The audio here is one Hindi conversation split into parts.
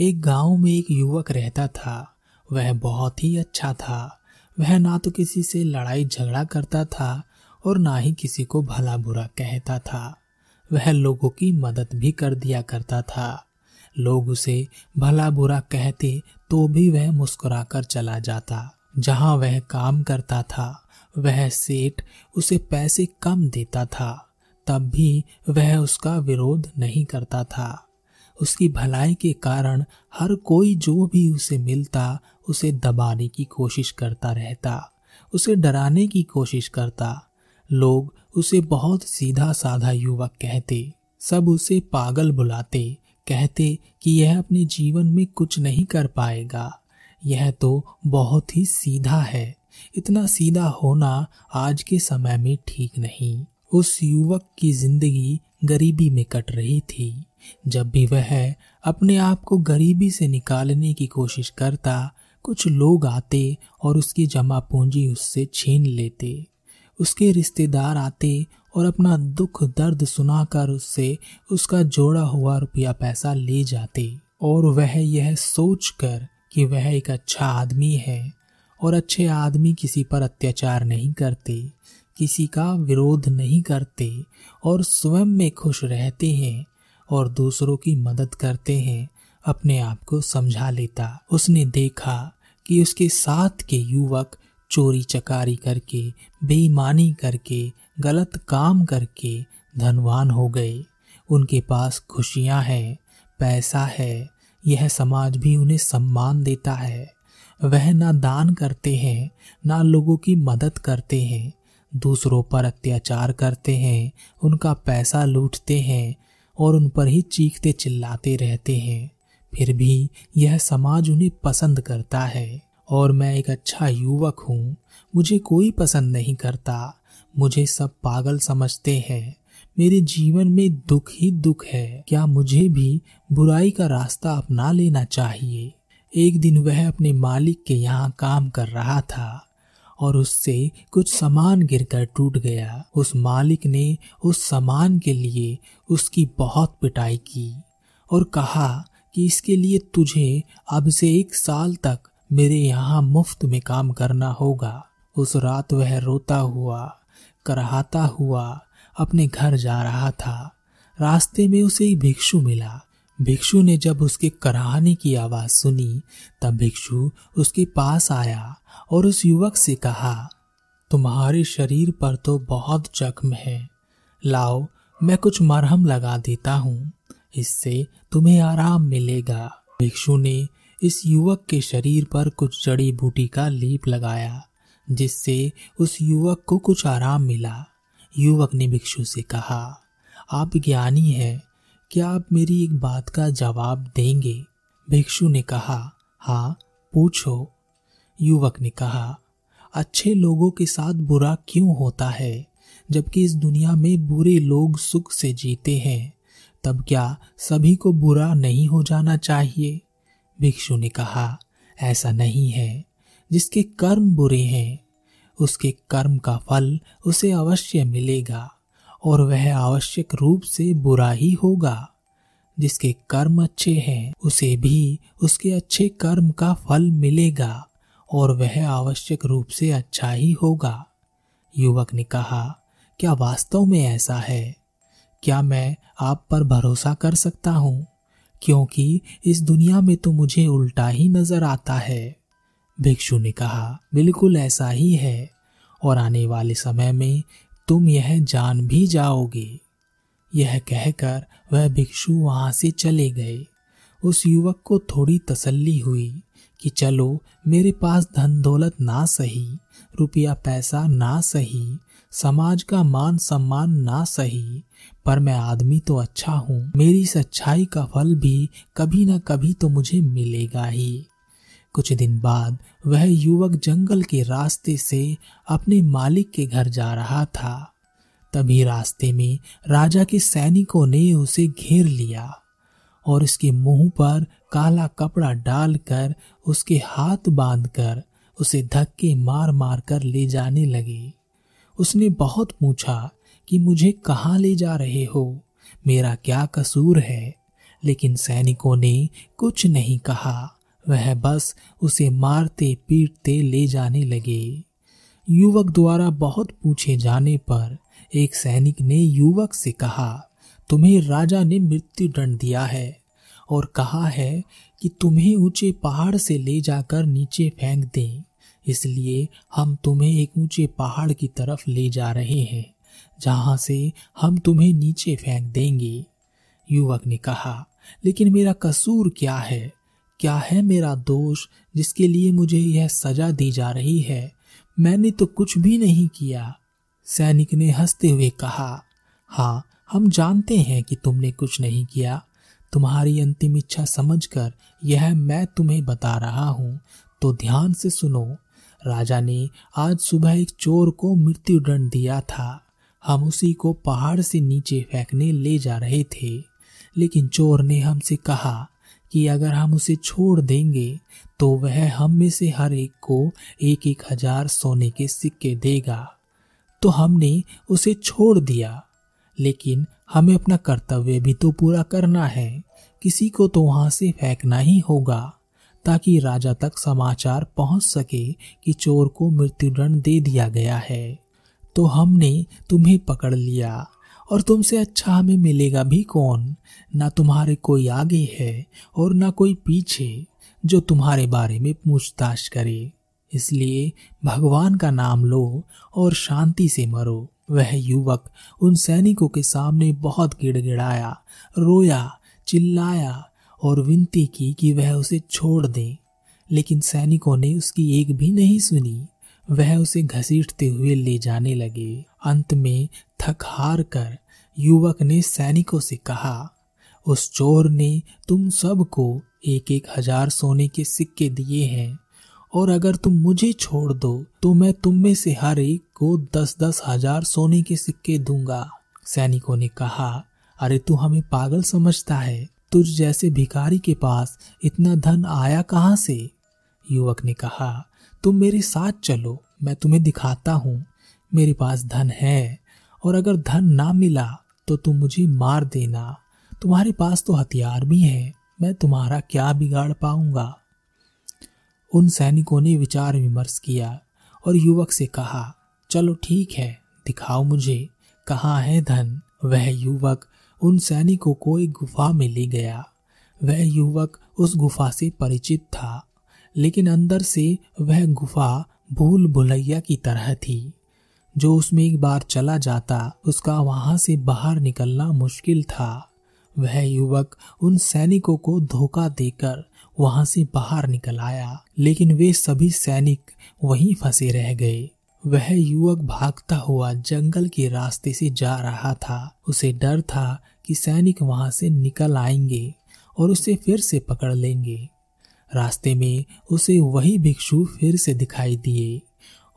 एक गाँव में एक युवक रहता था। वह बहुत ही अच्छा था। वह ना तो किसी से लड़ाई झगड़ा करता था और ना ही किसी को भला बुरा कहता था। वह लोगों की मदद भी कर दिया करता था। लोग उसे भला बुरा कहते तो भी वह मुस्कुराकर चला जाता। जहाँ वह काम करता था, वह सेठ उसे पैसे कम देता था। तब भी वह उसका विरोध नहीं करता था। उसकी भलाई के कारण हर कोई जो भी उसे मिलता, उसे दबाने की कोशिश करता रहता, उसे डराने की कोशिश करता। लोग उसे बहुत सीधा साधा युवक कहते, सब उसे पागल बुलाते, कहते कि यह अपने जीवन में कुछ नहीं कर पाएगा। यह तो बहुत ही सीधा है। इतना सीधा होना आज के समय में ठीक नहीं। उस युवक की ज़िंदगी गरीबी में कट रही थी। जब भी वह अपने आप को गरीबी से निकालने की कोशिश करता, कुछ लोग आते और उसकी जमा पूंजी उससे छीन लेते। उसके रिश्तेदार आते और अपना दुख दर्द सुनाकर उससे उसका जोड़ा हुआ रुपया पैसा ले जाते और वह यह सोचकर कि वह एक अच्छा आदमी है और अच्छे आदमी किसी पर अत्याचार नहीं करते, किसी का विरोध नहीं करते और स्वयं में खुश रहते हैं। और दूसरों की मदद करते हैं, अपने आप को समझा लेता। उसने देखा कि उसके साथ के युवक चोरी चकारी करके, बेईमानी करके, गलत काम करके धनवान हो गए। उनके पास खुशियाँ हैं, पैसा है, यह समाज भी उन्हें सम्मान देता है। वह ना दान करते हैं, ना लोगों की मदद करते हैं। दूसरों पर अत्याचार करते हैं, उनका पैसा लूटते हैं और उन पर ही चीखते चिल्लाते रहते हैं। फिर भी यह समाज उन्हें पसंद करता है। और मैं एक अच्छा युवक हूँ। मुझे कोई पसंद नहीं करता। मुझे सब पागल समझते हैं। मेरे जीवन में दुख ही दुख है। क्या मुझे भी बुराई का रास्ता अपना लेना चाहिए? एक दिन वह अपने मालिक के यहाँ काम कर रहा था। और उससे कुछ सामान गिरकर टूट गया। उस मालिक ने उस सामान के लिए उसकी बहुत पिटाई की और कहा कि इसके लिए तुझे अब से एक साल तक मेरे यहाँ मुफ़्त में काम करना होगा। उस रात वह रोता हुआ, करहाता हुआ अपने घर जा रहा था। रास्ते में उसे एक भिक्षु मिला। भिक्षु ने जब उसके कराहने की आवाज़ सुनी, तब भिक्षु उसके पास आया और उस युवक से कहा, तुम्हारे शरीर पर तो बहुत जख्म है। लाओ, मैं कुछ मरहम लगा देता हूँ। इससे तुम्हें आराम मिलेगा। भिक्षु ने इस युवक के शरीर पर कुछ जड़ी बूटी का लीप लगाया, जिससे उस युवक को कुछ आराम मिला। युवक ने भिक्षु से कहा, आप ज्ञानी हैं। क्या आप मेरी एक बात का जवाब देंगे? भिक्षु ने कहा हाँ पूछो। युवक ने कहा, अच्छे लोगों के साथ बुरा क्यों होता है, जबकि इस दुनिया में बुरे लोग सुख से जीते हैं? तब क्या सभी को बुरा नहीं हो जाना चाहिए? भिक्षु ने कहा, ऐसा नहीं है। जिसके कर्म बुरे हैं, उसके कर्म का फल उसे अवश्य मिलेगा, और वह आवश्यक रूप से बुरा ही होगा। जिसके कर्म अच्छे हैं, उसे भी उसके अच्छे कर्म का फल मिलेगा। और वह आवश्यक रूप से अच्छा ही होगा। युवक ने कहा, क्या वास्तव में ऐसा है? क्या मैं आप पर भरोसा कर सकता हूँ? क्योंकि इस दुनिया में तो मुझे उल्टा ही नज़र आता है। भिक्षु ने कहा, बिल्कुल ऐसा ही है, और आने वाले समय में तुम यह जान भी जाओगे। यह कहकर वह भिक्षु वहाँ से चले गए। उस युवक को थोड़ी तसल्ली हुई। कि चलो, मेरे पास धन दौलत ना सही, रुपया पैसा ना सही, समाज का मान सम्मान ना सही, पर मैं आदमी तो अच्छा हूँ, मेरी सच्चाई का फल भी कभी न कभी तो मुझे मिलेगा ही। कुछ दिन बाद, वह युवक जंगल के रास्ते से अपने मालिक के घर जा रहा था। तभी रास्ते में राजा के सैनिकों ने उसे घेर लिया और उसके मुँह पर काला कपड़ा डालकर उसके हाथ बांधकर उसे धक्के मार मार कर ले जाने लगे। उसने बहुत पूछा कि मुझे कहाँ ले जा रहे हो? मेरा क्या कसूर है? लेकिन सैनिकों ने कुछ नहीं कहा। वह बस उसे मारते पीटते ले जाने लगे। युवक द्वारा बहुत पूछे जाने पर एक सैनिक ने युवक से कहा, तुम्हें राजा ने मृत्यु दंड दिया है। और कहा है कि तुम्हें ऊँचे पहाड़ से ले जाकर नीचे फेंक दें। इसलिए हम तुम्हें एक ऊँचे पहाड़ की तरफ़ ले जा रहे हैं, जहाँ से हम तुम्हें नीचे फेंक देंगे। युवक ने कहा, लेकिन मेरा कसूर क्या है? क्या है मेरा दोष जिसके लिए मुझे यह सजा दी जा रही है? मैंने तो कुछ भी नहीं किया। सैनिक ने हँसते हुए कहा हाँ हम जानते हैं कि तुमने कुछ नहीं किया तुम्हारी अंतिम इच्छा समझकर यह मैं तुम्हें बता रहा हूँ तो ध्यान से सुनो। राजा ने आज सुबह एक चोर को मृत्यु दंड दिया था। हम उसी को पहाड़ से नीचे फेंकने ले जा रहे थे। लेकिन चोर ने हमसे कहा कि अगर हम उसे छोड़ देंगे तो वह हम में से हर एक को एक एक हज़ार सोने के सिक्के देगा। तो हमने उसे छोड़ दिया, लेकिन हमें अपना कर्तव्य भी तो पूरा करना है। किसी को तो वहाँ से फेंकना ही होगा, ताकि राजा तक समाचार पहुँच सके कि चोर को मृत्युदंड दे दिया गया है। तो हमने तुम्हें पकड़ लिया, और तुमसे अच्छा हमें मिलेगा भी कौन? ना तुम्हारे कोई आगे है, और ना कोई पीछे, जो तुम्हारे बारे में पूछताछ करे। इसलिए भगवान का नाम लो और शांति से मरो। वह युवक उन सैनिकों के सामने बहुत गिड़गिड़ाया, रोया चिल्लाया और विनती की कि वह उसे छोड़ दे, लेकिन सैनिकों ने उसकी एक भी नहीं सुनी। वह उसे घसीटते हुए ले जाने लगे। अंत में थक हार कर युवक ने सैनिकों से कहा, उस चोर ने तुम सबको एक एक हज़ार सोने के सिक्के दिए हैं, और अगर तुम मुझे छोड़ दो तो मैं तुम में से हर एक को दस दस हज़ार सोने के सिक्के दूँगा। सैनिकों ने कहा अरे तू हमें पागल समझता है। तुझ जैसे भिखारी के पास इतना धन आया कहाँ से? युवक ने कहा, तुम मेरे साथ चलो, मैं तुम्हें दिखाता हूँ। मेरे पास धन है, और अगर धन ना मिला तो तुम मुझे मार देना। तुम्हारे पास तो हथियार भी है, मैं तुम्हारा क्या बिगाड़ पाऊँगा? उन सैनिकों ने विचार विमर्श किया, और युवक से कहा, चलो ठीक है, दिखाओ मुझे, कहाँ है धन? वह युवक उन सैनिकों को एक गुफा में ले गया। वह युवक उस गुफा से परिचित था, लेकिन अंदर से वह गुफा भूल भुलैया की तरह थी। जो उसमें एक बार चला जाता, उसका वहाँ से बाहर निकलना मुश्किल था। वह युवक उन सैनिकों को धोखा देकर वहाँ से बाहर निकल आया, लेकिन वे सभी सैनिक वहीं फंसे रह गए। वह युवक भागता हुआ जंगल के रास्ते से जा रहा था। उसे डर था कि सैनिक वहाँ से निकल आएँगे और उसे फिर से पकड़ लेंगे। रास्ते में उसे वही भिक्षु फिर से दिखाई दिए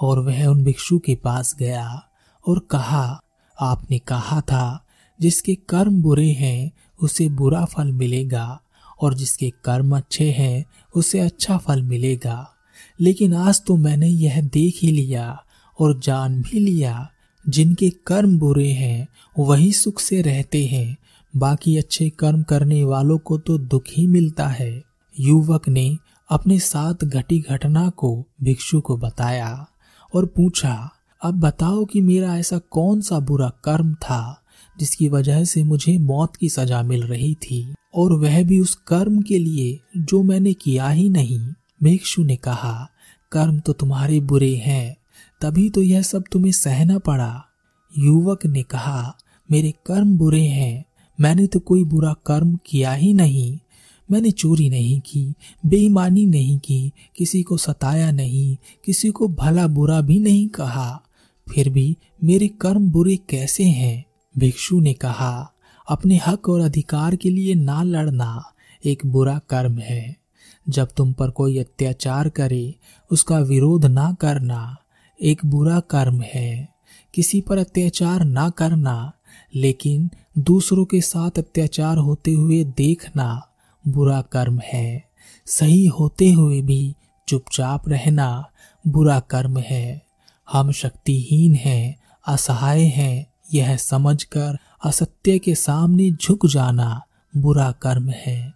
और वह उन भिक्षु के पास गया और कहा, आपने कहा था, जिसके कर्म बुरे हैं, उसे बुरा फल मिलेगा और जिसके कर्म अच्छे हैं, उसे अच्छा फल मिलेगा। लेकिन आज तो मैंने यह देख ही लिया और जान भी लिया। जिनके कर्म बुरे हैं, वही सुख से रहते हैं। बाकी अच्छे कर्म करने वालों को तो दुख ही मिलता है। युवक ने अपने साथ घटी घटना को भिक्षु को बताया और पूछा, अब बताओ कि मेरा ऐसा कौन सा बुरा कर्म था, जिसकी वजह से मुझे मौत की सजा मिल रही थी? और वह भी उस कर्म के लिए जो मैंने किया ही नहीं। भिक्षु ने कहा, कर्म तो तुम्हारे बुरे हैं तभी तो यह सब तुम्हें सहना पड़ा। युवक ने कहा, मेरे कर्म बुरे हैं, मैंने तो कोई बुरा कर्म किया ही नहीं। मैंने चोरी नहीं की, बेईमानी नहीं की, किसी को सताया नहीं, किसी को भला बुरा भी नहीं कहा। फिर भी मेरे कर्म बुरे कैसे हैं? भिक्षु ने कहा, अपने हक और अधिकार के लिए ना लड़ना एक बुरा कर्म है। जब तुम पर कोई अत्याचार करे, उसका विरोध ना करना। एक बुरा कर्म है। किसी पर अत्याचार ना करना, लेकिन दूसरों के साथ अत्याचार होते हुए देखना बुरा कर्म है। सही होते हुए भी चुपचाप रहना बुरा कर्म है। हम शक्तिहीन हैं, असहाय हैं, यह समझकर असत्य के सामने झुक जाना बुरा कर्म है।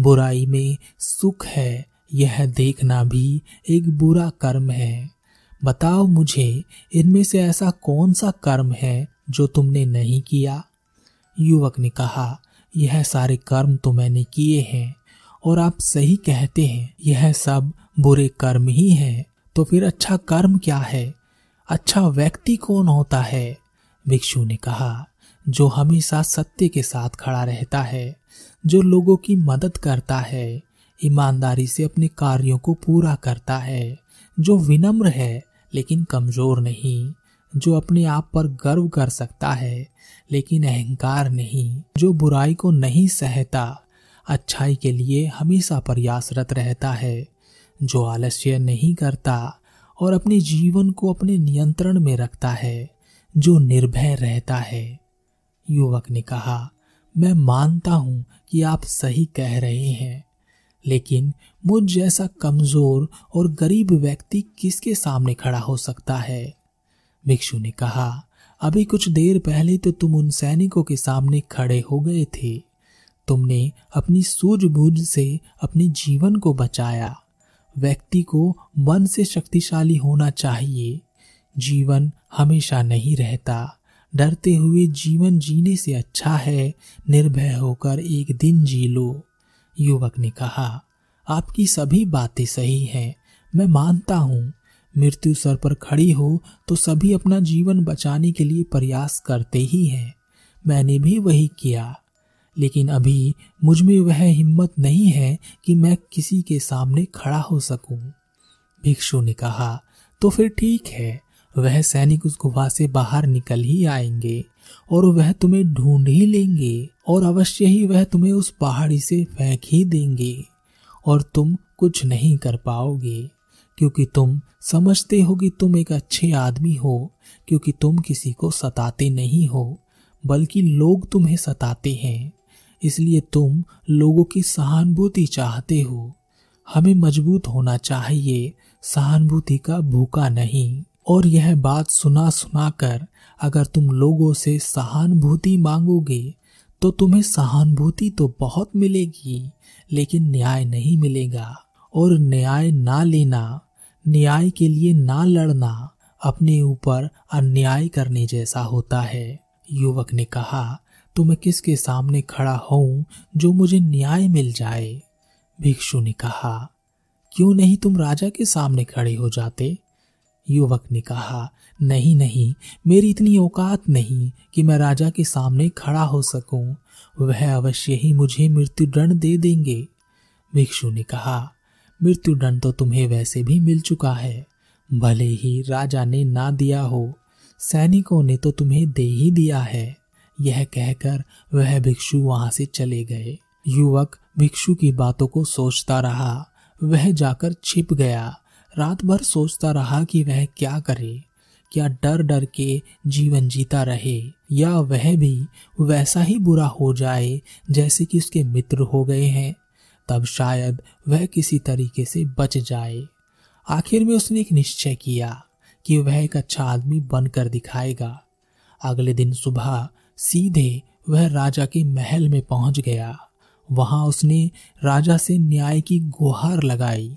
बुराई में सुख है, यह देखना भी एक बुरा कर्म है। बताओ मुझे, इनमें से ऐसा कौन सा कर्म है जो तुमने नहीं किया? युवक ने कहा, यह सारे कर्म तो मैंने किए हैं, और आप सही कहते हैं, यह सब बुरे कर्म ही हैं। तो फिर अच्छा कर्म क्या है? अच्छा व्यक्ति कौन होता है? भिक्षु ने कहा, जो हमेशा सत्य के साथ खड़ा रहता है, जो लोगों की मदद करता है, ईमानदारी से अपने कार्यों को पूरा करता है, जो विनम्र है लेकिन कमज़ोर नहीं, जो अपने आप पर गर्व कर सकता है, लेकिन अहंकार नहीं, जो बुराई को नहीं सहता। अच्छाई के लिए हमेशा प्रयासरत रहता है, जो आलस्य नहीं करता और अपने जीवन को अपने नियंत्रण में रखता है, जो निर्भय रहता है। युवक ने कहा, मैं मानता हूँ कि आप सही कह रहे हैं। लेकिन मुझ जैसा कमज़ोर और गरीब व्यक्ति किसके सामने खड़ा हो सकता है? भिक्षु ने कहा, अभी कुछ देर पहले तो तुम उन सैनिकों के सामने खड़े हो गए थे। तुमने अपनी सूझबूझ से अपने जीवन को बचाया। व्यक्ति को मन से शक्तिशाली होना चाहिए। जीवन हमेशा नहीं रहता। डरते हुए जीवन जीने से अच्छा है। निर्भय होकर एक दिन जी लो। युवक ने कहा, आपकी सभी बातें सही हैं। मैं मानता हूँ, मृत्यु सर पर खड़ी हो तो सभी अपना जीवन बचाने के लिए प्रयास करते ही हैं। मैंने भी वही किया। लेकिन अभी मुझमें वह हिम्मत नहीं है कि मैं किसी के सामने खड़ा हो सकूँ। भिक्षु ने कहा तो फिर ठीक है। वह सैनिक उस गुफा से बाहर निकल ही आएँगे और वह तुम्हें ढूंढ ही लेंगे। और अवश्य ही वह तुम्हें उस पहाड़ी से फेंक ही देंगे, और तुम कुछ नहीं कर पाओगे, क्योंकि तुम समझते हो कि तुम एक अच्छे आदमी हो, क्योंकि तुम किसी को सताते नहीं हो, बल्कि लोग तुम्हें सताते हैं। इसलिए तुम लोगों की सहानुभूति चाहते हो। हमें मज़बूत होना चाहिए, सहानुभूति का भूखा नहीं। और यह बात सुना सुना कर अगर तुम लोगों से सहानुभूति मांगोगे तो तुम्हें सहानुभूति तो बहुत मिलेगी, लेकिन न्याय नहीं मिलेगा। और न्याय ना लेना, न्याय के लिए ना लड़ना, अपने ऊपर अन्याय करने जैसा होता है। युवक ने कहा तो मैं किसके सामने खड़ा हूँ जो मुझे न्याय मिल जाए? भिक्षु ने कहा, क्यों नहीं तुम राजा के सामने खड़े हो जाते? युवक ने कहा, नहीं नहीं, मेरी इतनी औकात नहीं कि मैं राजा के सामने खड़ा हो सकूँ। वह अवश्य ही मुझे मृत्यु दंड दे देंगे। भिक्षु ने कहा मृत्यु दंड तो तुम्हें वैसे भी मिल चुका है। भले ही राजा ने ना दिया हो, सैनिकों ने तो तुम्हें दे ही दिया है। यह कहकर वह भिक्षु वहाँ से चले गए। युवक भिक्षु की बातों को सोचता रहा। वह जाकर छिप गया। रात भर सोचता रहा कि वह क्या करे, क्या डर डर के जीवन जीता रहे, या वह भी वैसा ही बुरा हो जाए जैसे कि उसके मित्र हो गए हैं, तब शायद वह किसी तरीके से बच जाए। आखिर में उसने एक निश्चय किया कि वह एक अच्छा आदमी बनकर दिखाएगा। अगले दिन सुबह सीधे वह राजा के महल में पहुँच गया। वहाँ उसने राजा से न्याय की गुहार लगाई।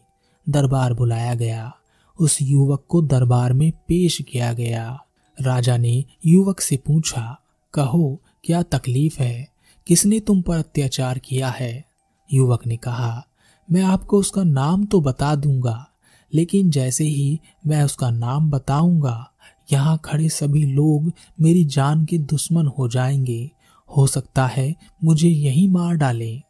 दरबार बुलाया गया। उस युवक को दरबार में पेश किया गया। राजा ने युवक से पूछा, कहो, क्या तकलीफ़ है? किसने तुम पर अत्याचार किया है? युवक ने कहा, मैं आपको उसका नाम तो बता दूँगा, लेकिन जैसे ही मैं उसका नाम बताऊँगा, यहाँ खड़े सभी लोग मेरी जान के दुश्मन हो जाएँगे। हो सकता है मुझे यही मार डाले।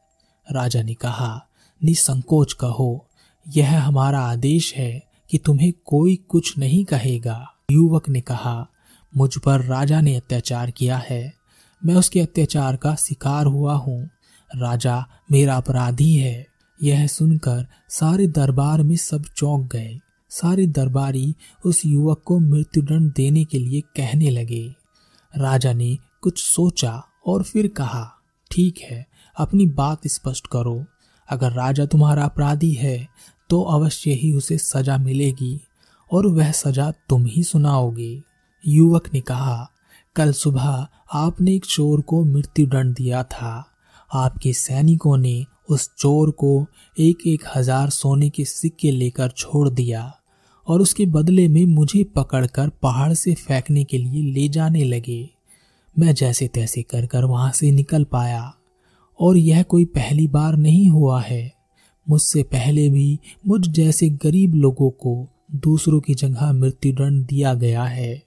राजा ने कहा, निसंकोच कहो यह हमारा आदेश है कि तुम्हें कोई कुछ नहीं कहेगा। युवक ने कहा, मुझ पर राजा ने अत्याचार किया है। मैं उसके अत्याचार का शिकार हुआ हूँ। राजा मेरा अपराधी है। यह सुनकर सारे दरबार में सब चौंक गए। सारे दरबारी उस युवक को मृत्युदंड देने के लिए कहने लगे। राजा ने कुछ सोचा और फिर कहा, ठीक है, अपनी बात स्पष्ट करो। अगर राजा तुम्हारा अपराधी है तो अवश्य ही उसे सजा मिलेगी, और वह सजा तुम ही सुनाओगे। युवक ने कहा, कल सुबह आपने एक चोर को मृत्यु मृत्युदंड दिया था। आपके सैनिकों ने उस चोर को एक एक हज़ार सोने के सिक्के लेकर छोड़ दिया, और उसके बदले में मुझे पकड़कर पहाड़ से फेंकने के लिए ले जाने लगे। मैं जैसे तैसे कर कर वहाँ से निकल पाया। और यह कोई पहली बार नहीं हुआ है। मुझसे पहले भी मुझ जैसे गरीब लोगों को दूसरों की जगह मृत्युदंड दिया गया है।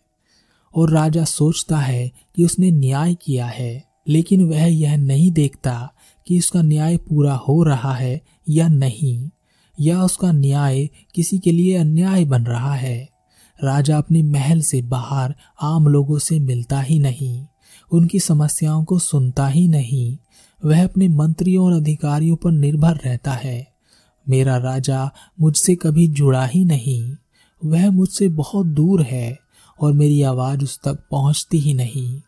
और राजा सोचता है कि उसने न्याय किया है, लेकिन वह यह नहीं देखता कि उसका न्याय पूरा हो रहा है या नहीं, या उसका न्याय किसी के लिए अन्याय बन रहा है। राजा अपने महल से बाहर आम लोगों से मिलता ही नहीं, उनकी समस्याओं को सुनता ही नहीं वह अपने मंत्रियों और अधिकारियों पर निर्भर रहता है। मेरा राजा मुझसे कभी जुड़ा ही नहीं। वह मुझसे बहुत दूर है और मेरी आवाज़ उस तक पहुँचती ही नहीं।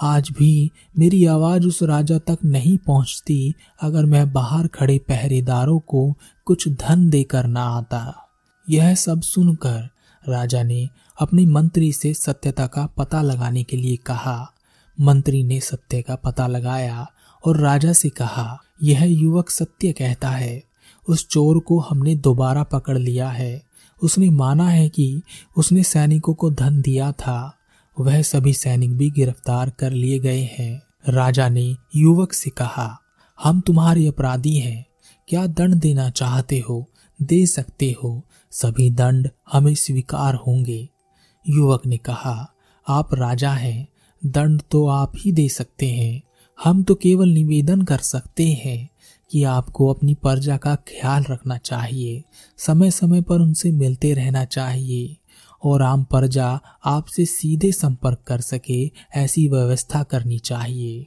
आज भी मेरी आवाज़ उस राजा तक नहीं पहुँचती अगर मैं बाहर खड़े पहरेदारों को कुछ धन देकर ना आता। यह सब सुनकर राजा ने अपने मंत्री से सत्यता का पता लगाने के लिए कहा। मंत्री ने सत्य का पता लगाया और राजा से कहा, यह युवक सत्य कहता है, उस चोर को हमने दोबारा पकड़ लिया है। उसने माना है कि उसने सैनिकों को धन दिया था। वह सभी सैनिक भी गिरफ़्तार कर लिए गए हैं। राजा ने युवक से कहा, हम तुम्हारे अपराधी हैं। क्या दंड देना चाहते हो? दे सकते हो। सभी दंड हमें स्वीकार होंगे। युवक ने कहा, आप राजा हैं। दंड तो आप ही दे सकते हैं। हम तो केवल निवेदन कर सकते हैं कि आपको अपनी प्रजा का ख्याल रखना चाहिए समय समय पर उनसे मिलते रहना चाहिए, और आम प्रजा आपसे सीधे संपर्क कर सके, ऐसी व्यवस्था करनी चाहिए।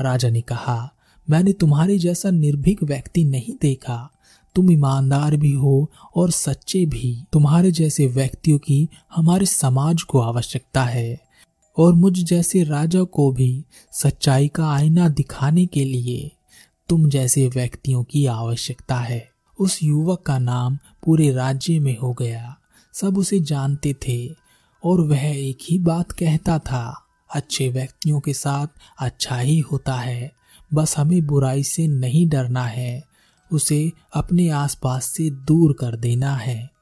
राजा ने कहा, मैंने तुम्हारे जैसा निर्भीक व्यक्ति नहीं देखा। तुम ईमानदार भी हो और सच्चे भी। तुम्हारे जैसे व्यक्तियों की हमारे समाज को आवश्यकता है। और मुझ जैसे राजा को भी सच्चाई का आईना दिखाने के लिए तुम जैसे व्यक्तियों की आवश्यकता है। उस युवक का नाम पूरे राज्य में हो गया। सब उसे जानते थे और वह एक ही बात कहता था, अच्छे व्यक्तियों के साथ अच्छा ही होता है। बस हमें बुराई से नहीं डरना है। उसे अपने आसपास से दूर कर देना है।